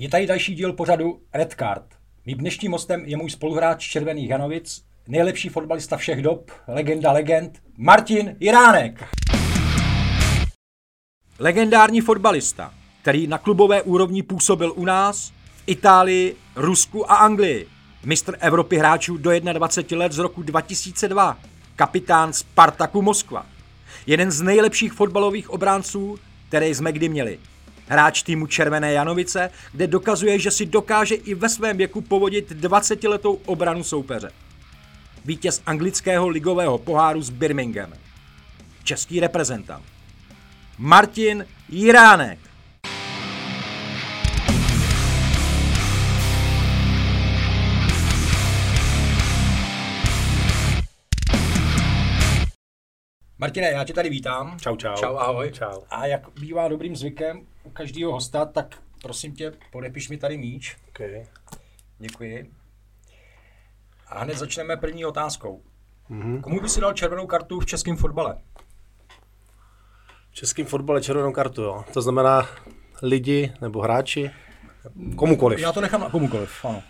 Je tady další díl pořadu Red Card. Mým dnešním hostem je můj spoluhráč Červených Janovic, nejlepší fotbalista všech dob, legenda legend, Martin Jiránek. Legendární fotbalista, který na klubové úrovni působil u nás, v Itálii, Rusku a Anglii. Mistr Evropy hráčů do 21 let z roku 2002. Kapitán Spartaku Moskva. Jeden z nejlepších fotbalových obránců, které jsme kdy měli. Hráč týmu Červené Janovice, kde dokazuje, že si dokáže i ve svém věku povodit 20-letou obranu soupeře. Vítěz anglického ligového poháru s Birmingham. Český reprezentant. Martin Jiránek. Martine, já tě tady vítám. Čau, čau. Čau, ahoj. Čau. A jak bývá dobrým zvykem u každého hosta, tak prosím tě, podepiš mi tady míč. Okay. Děkuji. A hned začneme první otázkou. Mhm. Komu by si dal červenou kartu v českém fotbale? V českém fotbale červenou kartu, jo. To znamená lidi nebo hráči, komukoliv. Já to nechám na komukoliv, ano.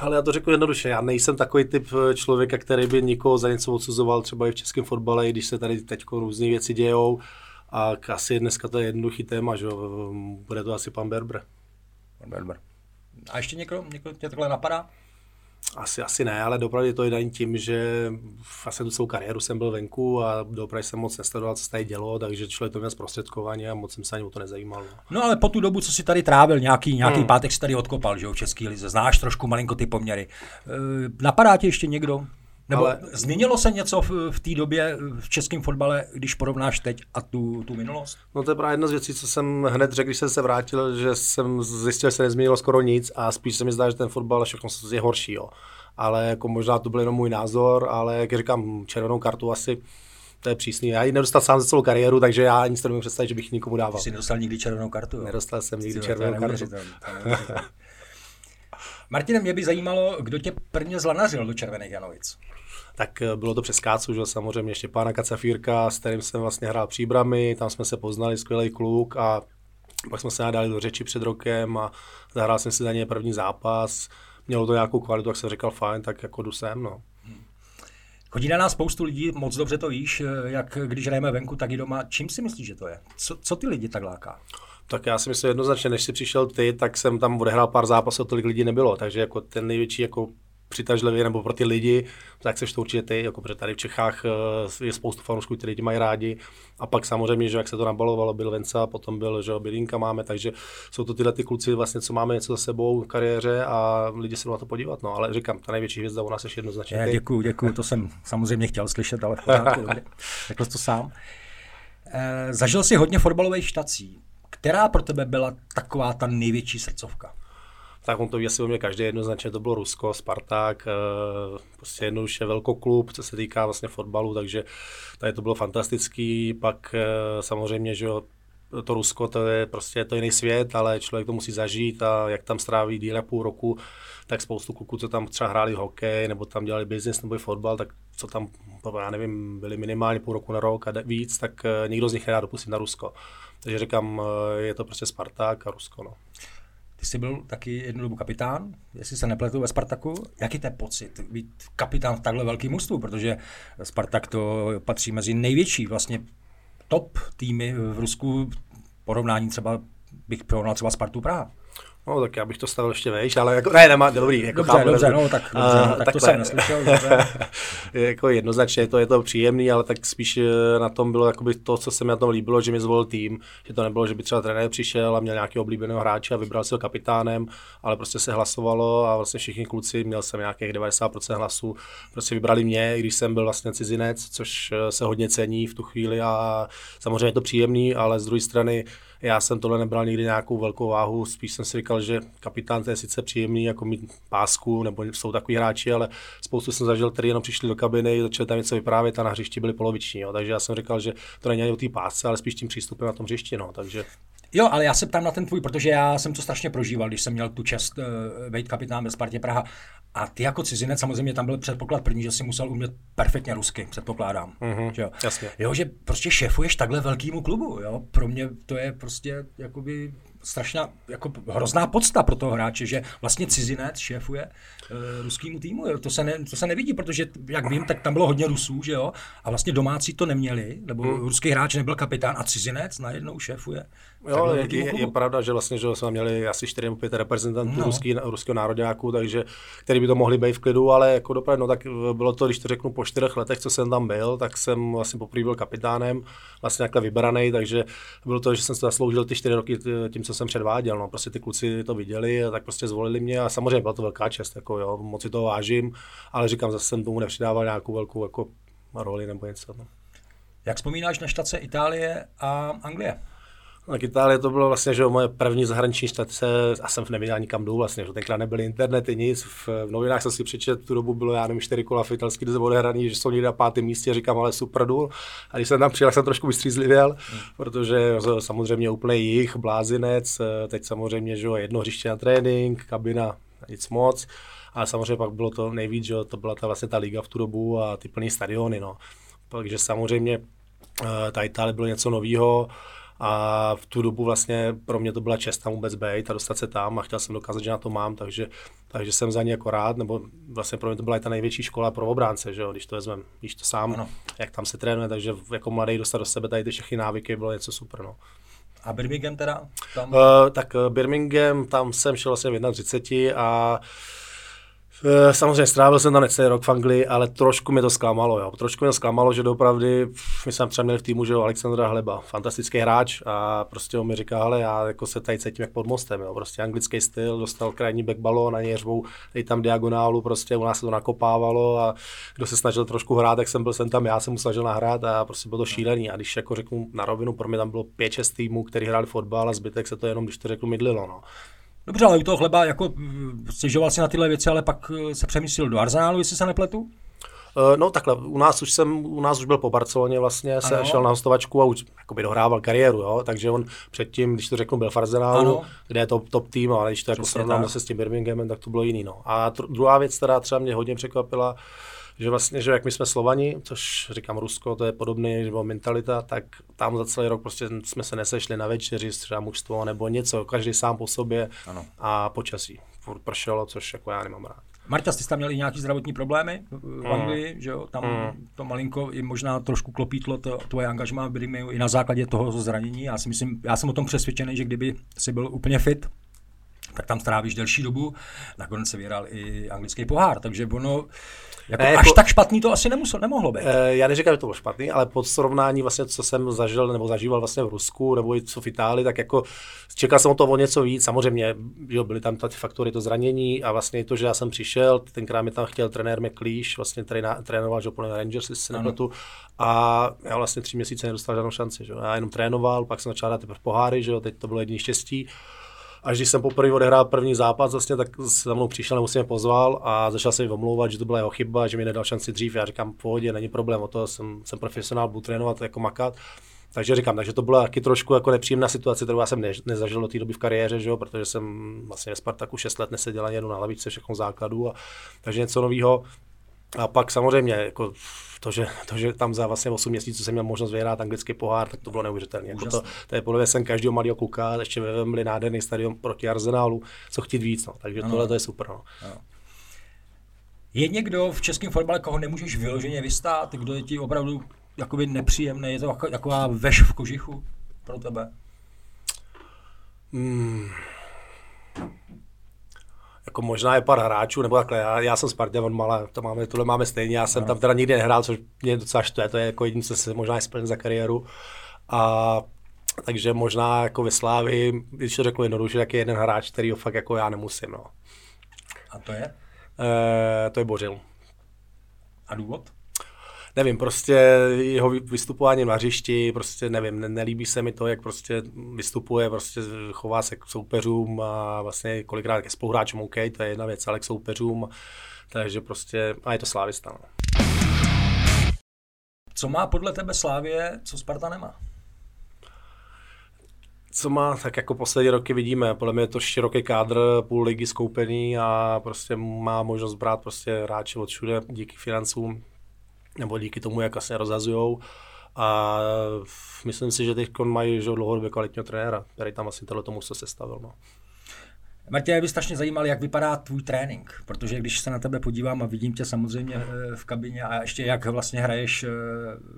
Ale já to řeknu jednoduše, já nejsem takový typ eh, člověka, který by nikoho za něco odsuzoval, třeba i v českém fotbale, i když se tady teď různé věci dějou. A asi dneska to je jednoduchý téma, že jo. bude to asi pan Berber. Pan Berber. A ještě někdo, někdo tě takhle napadá? Asi, asi ne, ale dopravdy to je daný tím, že vlastně tu celou kariéru jsem byl venku a dopravdy jsem moc nesledoval, co se tady dělo, takže člověk to měl zprostředkovaně a moc jsem se ani o to nezajímal. No. No ale po tu dobu, co si tady trávil, nějaký, nějaký hmm. pátek si tady odkopal, že jo, v České lize, znáš trošku malinko ty poměry. E, napadá tě ještě někdo? Nebo ale... změnilo se něco v, v té době v českém fotbale, když porovnáš teď a tu, tu minulost? No to je právě jedna z věcí, co jsem hned řekl, když jsem se vrátil, že jsem zjistil, že se nezměnilo skoro nic a spíš se mi zdá, že ten fotbal všechno je horší. Jo. Ale jako možná to byl jenom můj názor, ale jak říkám, červenou kartu asi to je přísný. Já ji nedostal sám za celou kariéru, takže já nic nemůžu představit, že bych nikomu dával. Jsi nedostal nikdy červenou kartu? Jo? Nedostal jsem nikdy červenou kartu. Martine, mě by zajímalo, kdo tě prvně zlanařil do Červených Janovic tak eh, bylo to přes Kácu, že samozřejmě ještě pána Kacafírka, s kterým jsem vlastně hrál příbramy, tam jsme se poznali, skvělý kluk a pak jsme se nadali do řeči před rokem a zahrál jsem si za něj první zápas. Mělo to nějakou kvalitu, jak jsem říkal, fajn, tak jako jdu sem, no. Chodí na nás spoustu lidí, moc dobře to víš, eh, jak když hrajeme venku, tak i doma. Čím si myslíš, že to je? Co, co ty lidi tak láká? Tak já si myslím jednoznačně, než jsi přišel ty, tak jsem tam odehrál pár zápasů, tolik lidí nebylo, takže jako ten největší jako přitažlivý nebo pro ty lidi, tak seš to určitě ty, jako protože tady v Čechách eh, je spoustu fanoušků, kteří lidi mají rádi. A pak samozřejmě, že jak se to nabalovalo, byl Venca, potom byl, že Bilinka máme, takže jsou to tyhle ty kluci vlastně, co máme něco za sebou v kariéře a lidi se na to podívat. No, ale říkám, ta největší hvězda u nás je jednoznačně. Děkuji, děkuji, to jsem samozřejmě chtěl slyšet, ale v pořádku, Řekl to sám. E, zažil si hodně fotbalových štací. Která pro tebe byla taková ta největší srdcovka? tak on to ví asi o mě každý jednoznačně, to bylo Rusko, Spartak, eh, prostě jednoduše velkoklub, co se týká vlastně fotbalu, takže tady to bylo fantastický, pak eh, samozřejmě, že to Rusko, to je prostě to jiný svět, ale člověk to musí zažít a jak tam stráví díl půl roku, tak spoustu kluků, co tam třeba hráli hokej, nebo tam dělali biznis nebo i fotbal, tak co tam, já nevím, byli minimálně půl roku na rok a víc, tak eh, nikdo z nich nedá dopustit na Rusko. Takže říkám, je to prostě Spartak a Rusko. No. Ty jsi byl taky jednu dobu kapitán, jestli se nepletu ve Spartaku. Jaký to je pocit být kapitán v takhle velkém mužstvu, protože Spartak to patří mezi největší vlastně top týmy v Rusku, porovnání třeba bych porovnal třeba Spartu Praha. No, tak já bych to stavil ještě vejš, ale jako, ne, nemá, dobrý. Jako dobře, chápu, dobře, no, tak, dobře, no, tak takhle. to jsem neslyšel. jako jednoznačně, to je to příjemný, ale tak spíš eh, na tom bylo jakoby to, co se mi na tom líbilo, že mi zvolil tým, že to nebylo, že by třeba trenér přišel a měl nějaký oblíbeného hráče a vybral si ho kapitánem, ale prostě se hlasovalo a vlastně všichni kluci, měl jsem nějakých 90% hlasů, prostě vybrali mě, když jsem byl vlastně cizinec, což eh, se hodně cení v tu chvíli a samozřejmě je to příjemný, ale z druhé strany já jsem tohle nebral nikdy nějakou velkou váhu, spíš jsem si říkal, že kapitán to je sice příjemný, jako mít pásku, nebo jsou takový hráči, ale spoustu jsem zažil, kteří jenom přišli do kabiny, začali tam něco vyprávět a na hřišti byli poloviční. Jo. Takže já jsem říkal, že to není ani o té pásce, ale spíš tím přístupem na tom hřišti. No. Takže Jo, ale já se ptám na ten tvůj, protože já jsem to strašně prožíval, když jsem měl tu čest uh, být kapitán ve Spartě Praha. A ty jako cizinec, samozřejmě tam byl předpoklad první, že si musel umět perfektně rusky, předpokládám. Mm-hmm, že jo? Jasně. jo, že prostě šéfuješ takhle velkému klubu, jo. Pro mě to je prostě jakoby strašná, jako hrozná podsta pro toho hráče, že vlastně cizinec šéfuje uh, ruskému týmu. Jo. To, se ne, to se nevidí, protože, jak vím, tak tam bylo hodně Rusů, že jo, a vlastně domácí to neměli, nebo hmm. ruský hráč nebyl kapitán a cizinec najednou šéfuje. Jo, je, je, je, pravda, že vlastně že jsme měli asi 4 nebo 5 reprezentantů no. ruský, ruského nároďáků, takže, který by to mohli být v klidu, ale jako dopravdu, no, tak bylo to, když to řeknu po čtyřech letech, co jsem tam byl, tak jsem vlastně poprvé byl kapitánem, vlastně takhle vybraný, takže bylo to, že jsem se zasloužil ty čtyři roky tím, co jsem předváděl. No, prostě ty kluci to viděli tak prostě zvolili mě a samozřejmě byla to velká čest, jako jo, moc si to vážím, ale říkám, zase jsem tomu nepřidával nějakou velkou jako roli nebo něco. No. Jak vzpomínáš na štace Itálie a Anglie? Tak Itálie to bylo vlastně, že moje první zahraniční štace a jsem nevěděl nikam jdu vlastně, že tenkrát nebyly internety, nic. V, v novinách jsem si přečet, tu dobu bylo, já nevím, čtyři kola v italský lize že jsou někde na pátém místě, říkám, ale super důl. A když jsem tam přijel, jsem trošku vystřízlivěl, hmm. protože samozřejmě úplně jich, blázinec, teď samozřejmě, že jedno hřiště na trénink, kabina, nic moc. Ale samozřejmě pak bylo to nejvíc, že to byla ta vlastně ta liga v tu dobu a ty plný stadiony. No. Takže samozřejmě eh, ta Itálie bylo něco nového a v tu dobu vlastně pro mě to byla čest tam vůbec být a dostat se tam a chtěl jsem dokázat, že na to mám, takže, takže jsem za ně jako rád, nebo vlastně pro mě to byla i ta největší škola pro obránce, že jo, když to vezmeme, když to sám, ano. jak tam se trénuje, takže jako mladý dostat do sebe tady ty všechny návyky bylo něco super, no. A Birmingham teda? Tam... Uh, tak uh, Birmingham, tam jsem šel vlastně v 31 a Eh, samozřejmě strávil jsem tam necelý rok v Anglii, ale trošku mi to zklamalo. Jo. Trošku mi to zklamalo, že doopravdy, my jsme třeba měli v týmu, že jo, Alexandra Hleba, fantastický hráč a prostě on mi říká, ale já jako se tady cítím jak pod mostem, jo. prostě anglický styl, dostal krajní back balón, na něj řvou, dej tam diagonálu, prostě u nás se to nakopávalo a kdo se snažil trošku hrát, tak jsem byl jsem tam, já jsem mu snažil nahrát a prostě bylo to šílený. A když jako řeknu na rovinu, pro mě tam bylo 5-6 týmů, který hráli fotbal a zbytek se to jenom, když to řeknu, mydlilo. No. Dobře, ale u toho chleba jako mm, stěžoval si na tyhle věci, ale pak eh, se přemístil do Arsenálu, jestli se nepletu? Eh, no takhle, u nás už jsem, u nás už byl po Barceloně vlastně, se ano. šel na hostovačku a už jakoby dohrával kariéru, jo? takže on předtím, když to řeknu, byl v Arsenálu, kde je to top tým, ale když to jako srovnám se s tím Birminghamem, tak to bylo jiný. No. A tr- druhá věc, která třeba mě hodně překvapila, že vlastně, že jak my jsme Slovani, což říkám Rusko, to je podobný nebo mentalita, tak tam za celý rok prostě jsme se nesešli na večeři, třeba mužstvo nebo něco, každý sám po sobě ano. a počasí. Furt pršelo, což jako já nemám rád. Marta, jsi tam měl i nějaký zdravotní problémy v Anglii, mm. že jo? Tam mm. to malinko i možná trošku klopítlo to, tvoje angažma v Birminghamu i na základě toho zranění. Já si myslím, já jsem o tom přesvědčený, že kdyby si byl úplně fit, tak tam strávíš delší dobu. Nakonec se vyhrál i anglický pohár, takže ono, jako ne, až jako, tak špatný to asi nemusel, nemohlo být. E, já neříkám, že to bylo špatný, ale pod srovnání vlastně, co jsem zažil nebo zažíval vlastně v Rusku nebo i co v Itálii, tak jako čekal jsem o to o něco víc. Samozřejmě jo, byly tam ty faktory, to zranění a vlastně to, že já jsem přišel, tenkrát mi tam chtěl trenér McLeish, vlastně tréna, trénoval, že úplně Rangers, jestli se nepletu, a já vlastně tři měsíce nedostal žádnou šanci. Že? Já jenom trénoval, pak jsem začal dát poháry, že jo, teď to bylo jediný štěstí. Až když jsem poprvé odehrál první zápas, vlastně, tak se mnou přišel nebo si mě pozval a začal se mi omlouvat, že to byla jeho chyba, že mi nedal šanci dřív. Já říkám, v pohodě, není problém, o to jsem, jsem profesionál, budu trénovat jako makat. Takže říkám, takže to byla taky trošku jako nepříjemná situace, kterou já jsem ne, nezažil do té doby v kariéře, že jo, protože jsem vlastně ve Spartaku 6 let neseděl ani jednou na lavičce všechno základu. A, takže něco nového. A pak samozřejmě jako to, že, to, že tam za vlastně 8 měsíců jsem měl možnost vyhrát anglický pohár, tak to bylo neuvěřitelné. Jako to, to, je podle mě sen každého malého kluka, ještě ve Wembley nádherný stadion proti Arsenálu, co chtít víc. No. Takže ano. tohle to je super. No. Ano. Je někdo v českém fotbale, koho nemůžeš vyloženě vystát, kdo je ti opravdu jakoby nepříjemný, je to jako, taková veš v kožichu pro tebe? Hmm jako možná je pár hráčů, nebo takhle, já, já jsem Spartě, on malé, to máme, tohle máme stejně, já jsem no. tam teda nikdy nehrál, což mě docela štve, to je jako jediný, co se možná splnil za kariéru. A takže možná jako ve Slávi, když to řeknu jednoduše, tak je jeden hráč, který ho fakt jako já nemusím. No. A to je? E, to je Bořil. A důvod? Nevím, prostě jeho vystupování na hřišti, prostě nevím, ne, nelíbí se mi to, jak prostě vystupuje, prostě chová se k soupeřům a vlastně kolikrát ke spoluhráčům, OK, to je jedna věc, ale k soupeřům, takže prostě, a je to slávista. No. Co má podle tebe Slávě, co Sparta nemá? co má, tak jako poslední roky vidíme, podle mě je to široký kádr, půl ligy skoupený a prostě má možnost brát prostě hráče od všude díky financům, nebo díky tomu, jak vlastně rozhazujou. A myslím si, že teď mají že dlouhodobě kvalitního trenéra, který tam asi tohle tomu se sestavil. No. Martě, mě by strašně zajímal, jak vypadá tvůj trénink, protože když se na tebe podívám a vidím tě samozřejmě eh, v kabině a ještě jak vlastně hraješ eh,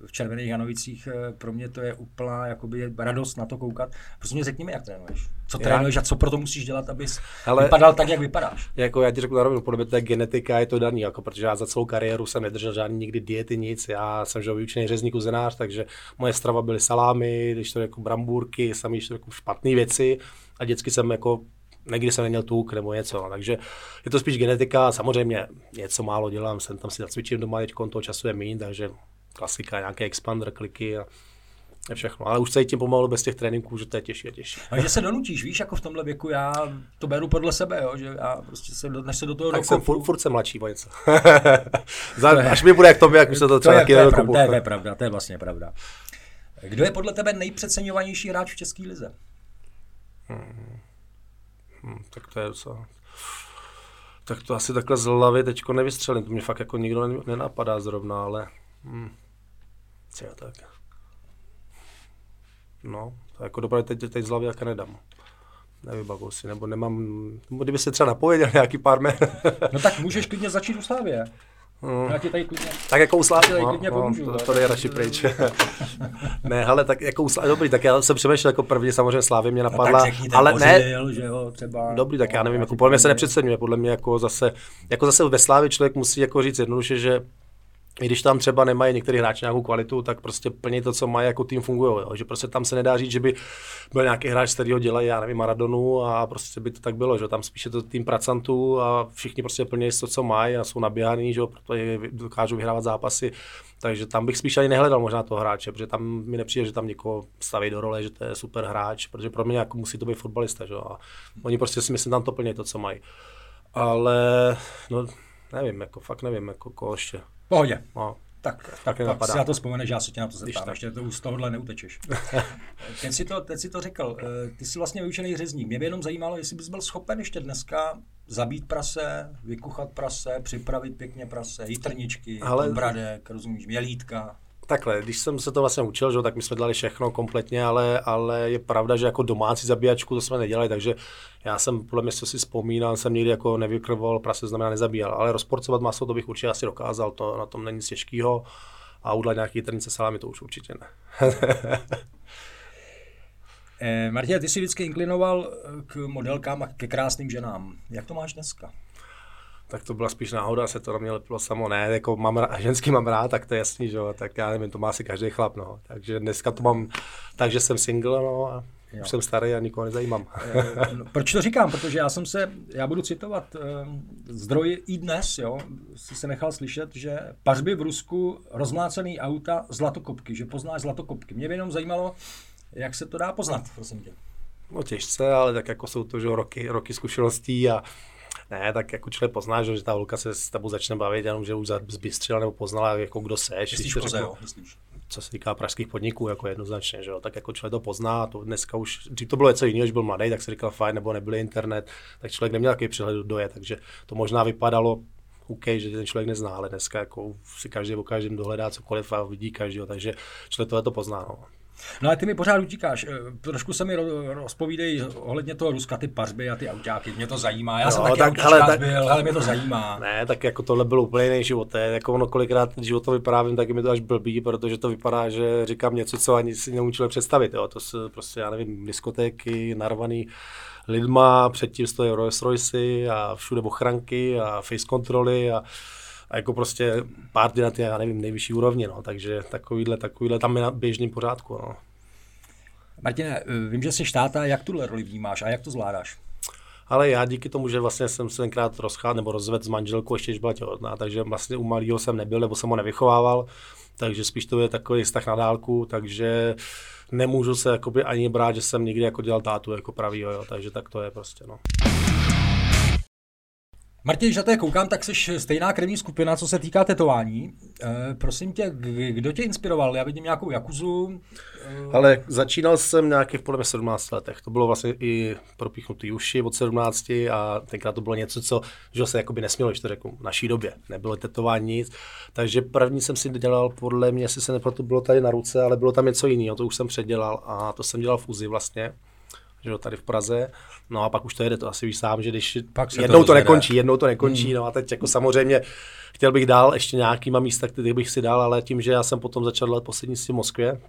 v Červených Janovicích, eh, pro mě to je úplná jakoby radost na to koukat. Prostě mě řekni mi, jak trénuješ. Co já... trénuješ a co pro to musíš dělat, abys Ale, vypadal tak, jak vypadáš? Jako já ti řeknu na rovinu, podle mě to je genetika, je to daný, jako, protože já za celou kariéru jsem nedržel žádný nikdy diety, nic. Já jsem že vyučený řezník uzenář, takže moje strava byly salámy, když to jako brambůrky, samý jako špatné věci a dětsky jsem jako někdy jsem neměl tuk nebo něco, takže je to spíš genetika, samozřejmě něco málo dělám, jsem tam si zacvičím doma, teď toho času je méně, takže klasika, nějaké expander, kliky a všechno. Ale už se tím pomalu bez těch tréninků, že to je těžší a těžší. A že se donutíš, víš, jako v tomhle věku, já to beru podle sebe, jo, že já prostě se, než se do toho Tak jsem furt, furt jsem mladší o něco. Až mi bude jak tobě, jak už se to třeba taky to, je, pravda, to je pravda, to je vlastně pravda. Kdo je podle tebe nejpřeceňovanější hráč v České lize? Hmm. Hmm, tak to je docela... Tak to asi takhle z hlavy teďko nevystřelím, to mě fakt jako nikdo nenapadá zrovna, ale... Hmm. Co tak? No, to jako dobré teď, teď z hlavy jako nedám. Nevybavu si, nebo nemám, kdyby se třeba napověděl nějaký pár men. no tak můžeš klidně začít u Slávě. Hmm. Já ti tady klidně, tak jako u Slávy, no, no, to, to jde radši pryč. ne, ale tak jako u Slávy, dobrý, tak já jsem přemýšlel jako první, samozřejmě Slávy mě napadla, no, tak ale ne, že jo, třeba, dobrý, tak já nevím, jako podle mě se nepřeceňuje, podle mě jako zase, jako zase ve Slávě člověk musí jako říct jednoduše, že i když tam třeba nemají některý hráči nějakou kvalitu, tak prostě plně to, co mají, jako tým fungují. Že prostě tam se nedá říct, že by byl nějaký hráč, který ho dělají, já nevím, Maradonu a prostě by to tak bylo, že tam spíše to tým pracantů a všichni prostě plně to, co mají a jsou nabíhaný, že dokážou vyhrávat zápasy. Takže tam bych spíš ani nehledal možná toho hráče, protože tam mi nepřijde, že tam někoho staví do role, že to je super hráč, protože pro mě jako musí to být fotbalista. Že? A oni prostě si myslím tam to plně to, co mají. Ale no, nevím, jako fakt nevím, jako koho ještě. Pohodě. No. Tak, tak pak si na to vzpomeneš, já se tě na to zeptám, ještě to z tohohle neutečeš. teď, si to, teď si to řekl, eh, ty jsi vlastně vyučený řezník. Mě by jenom zajímalo, jestli bys byl schopen ještě dneska zabít prase, vykuchat prase, připravit pěkně prase, jitrničky, Ale... bradek, rozumíš, mělítka takhle, když jsem se to vlastně učil, že, tak my jsme dělali všechno kompletně, ale, ale je pravda, že jako domácí zabíjačku to jsme nedělali, takže já jsem, podle mě, co si vzpomínal, jsem nikdy jako nevykrvoval prase, znamená nezabíjal, ale rozporcovat maso, to bych určitě asi dokázal, to na tom není nic těžkého a udělat nějaký trnice salámy, to už určitě ne. eh, Martě, ty jsi vždycky inklinoval k modelkám a ke krásným ženám. Jak to máš dneska? Tak to byla spíš náhoda, se to na mě lepilo samo. Ne, jako mám rád, ženský mám rád, tak to je jasný, že jo, tak já nevím, to má asi každý chlap, no. Takže dneska to mám tak, že jsem single, no a Jo. Už jsem starý a nikoho nezajímám. Eh, no, proč to říkám? Protože já jsem se, já budu citovat uh, zdroj i dnes, jo, si se nechal slyšet, že pařby v Rusku, rozmlácený auta, zlatokopky, že poznáš zlatokopky. Mě by jenom zajímalo, jak se to dá poznat, prosím tě. No těžce, ale tak jako jsou to že roky, roky zkušeností a ne, tak jako člověk pozná, že ta holka se s tebou začne bavit, jenom že už zbystřila nebo poznala, jako kdo seš. Myslíš koze, jo, myslíš? co se týká pražských podniků, jako jednoznačně, že jo? tak jako člověk to pozná, to dneska už, dřív to bylo něco jiného, když byl mladý, tak si říkal fajn, nebo nebyl internet, tak člověk neměl takový přehled do je, takže to možná vypadalo OK, že ten člověk nezná, ale dneska jako si každý o každém dohledá cokoliv a vidí každého, takže člověk tohle to pozná. No. No ale ty mi pořád utíkáš. Eh, trošku se mi rozpovídej ohledně toho Ruska, ty pařby a ty autáky. Mě to zajímá. Já no, jsem taky tak, ale, tak, byl, ale mě to zajímá. Ne, tak jako tohle byl úplně jiný život. Je, jako ono kolikrát život to vyprávěm, tak mi to až blbý, protože to vypadá, že říkám něco, co ani si neumím představit. Jo. To se prostě, já nevím, diskotéky, narvaný lidma, předtím stojí Rolls Royce a všude ochranky a face kontroly a a jako prostě párty na ty, já nevím, nejvyšší úrovni, no, takže takovýhle, takovýhle tam je na běžným pořádku, no. Martine, vím, že jsi štáta, jak tuhle roli vnímáš a jak to zvládáš? Ale já díky tomu, že vlastně jsem se tenkrát rozchád nebo rozvedl s manželkou, ještě když byla těhotná, takže vlastně u malého jsem nebyl, nebo jsem ho nevychovával, takže spíš to je takový vztah na dálku, takže nemůžu se jakoby ani brát, že jsem nikdy jako dělal tátu jako pravý, jo, takže tak to je prostě, no. Martin, to koukám, tak jsi stejná krevní skupina, co se týká tetování. E, prosím tě, kdo tě inspiroval? Já vidím nějakou Jakuzu. E... Ale začínal jsem nějakých podle mě 17 letech. To bylo vlastně i propíchnutý uši od 17 a tenkrát to bylo něco, co že se jakoby nesmělo, když to řeknu, v naší době. Nebylo tetování nic. Takže první jsem si dělal, podle mě, jestli se neproto bylo tady na ruce, ale bylo tam něco jiného, to už jsem předělal a to jsem dělal v Uzi vlastně že jo, tady v Praze. No a pak už to jede, to asi víš sám, že když pak jednou to, to nekončí, jednou to nekončí, hmm. no a teď jako samozřejmě chtěl bych dál ještě nějakýma místa, který bych si dal, ale tím, že já jsem potom začal dělat poslední v Moskvě,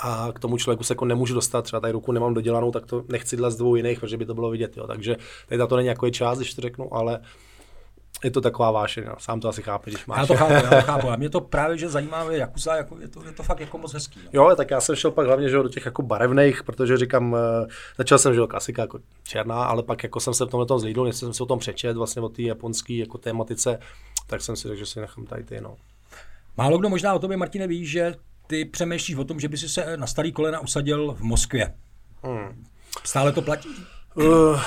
a k tomu člověku se jako nemůžu dostat, třeba tady ruku nemám dodělanou, tak to nechci dělat z dvou jiných, protože by to bylo vidět. Jo. Takže tady to není jako část, když to řeknu, ale je to taková vášeň, no. sám to asi chápe, když máš. Já to chápu, já to chápu. A mě to právě, že zajímá Jakuza, jako je, to, je to fakt jako moc hezký. Jo. jo, tak já jsem šel pak hlavně že, do těch jako barevných, protože říkám, uh, začal jsem, že klasika jako černá, ale pak jako jsem se v tomhle tom zlídl, něco jsem si o tom přečet, vlastně o té japonské jako tématice, tak jsem si řekl, že si nechám tady ty, no. Málo kdo možná o tobě, Martine, ví, že ty přemýšlíš o tom, že by si se na starý kolena usadil v Moskvě. Hmm. Stále to platí? Uh,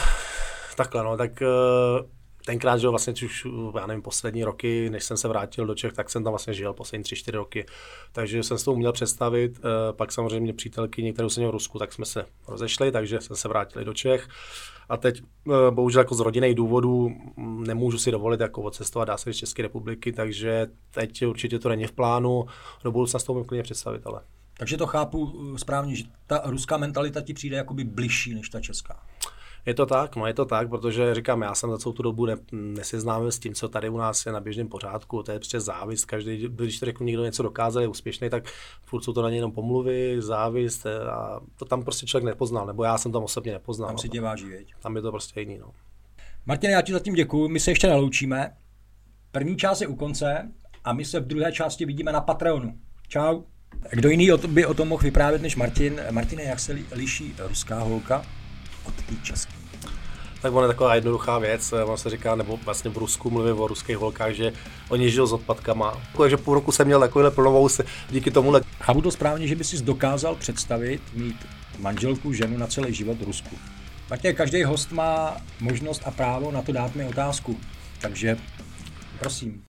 takhle, no, tak uh, tenkrát, že vlastně už, já nevím, poslední roky, než jsem se vrátil do Čech, tak jsem tam vlastně žil poslední tři, čtyři roky. Takže jsem si to uměl představit. Eh, pak samozřejmě přítelky, kterou jsem měl v Rusku, tak jsme se rozešli, takže jsem se vrátil do Čech. A teď eh, bohužel jako z rodinných důvodů mm, nemůžu si dovolit jako odcestovat, dá se z České republiky, takže teď určitě to není v plánu. Do budoucna s toho klidně představit, ale. Takže to chápu eh, správně, že ta ruská mentalita ti přijde jakoby bližší než ta česká. Je to tak, no je to tak, protože říkám, já jsem za celou tu dobu ne, neseznámil s tím, co tady u nás je na běžném pořádku, to je prostě závist, každý, když to řeknu, někdo něco dokázal, je úspěšný, tak furt jsou to na něj jenom pomluvy, závist a to tam prostě člověk nepoznal, nebo já jsem tam osobně nepoznal. Tam si tě váží, věď. Tam je to prostě jiný, no. Martin, já ti zatím děkuji, my se ještě neloučíme. První část je u konce a my se v druhé části vidíme na Patreonu. Čau. Kdo jiný by o tom mohl vyprávět než Martin? Martine, jak se liší ruská holka od té české. Tak ono je taková jednoduchá věc, on se říká, nebo vlastně v Rusku mluvím o ruských holkách, že oni žijou s odpadkama. Takže půl roku jsem měl takovýhle plnovou se díky tomu. Chápu to správně, že by si dokázal představit mít manželku, ženu na celý život v Rusku. Martě, každý host má možnost a právo na to dát mi otázku. Takže prosím.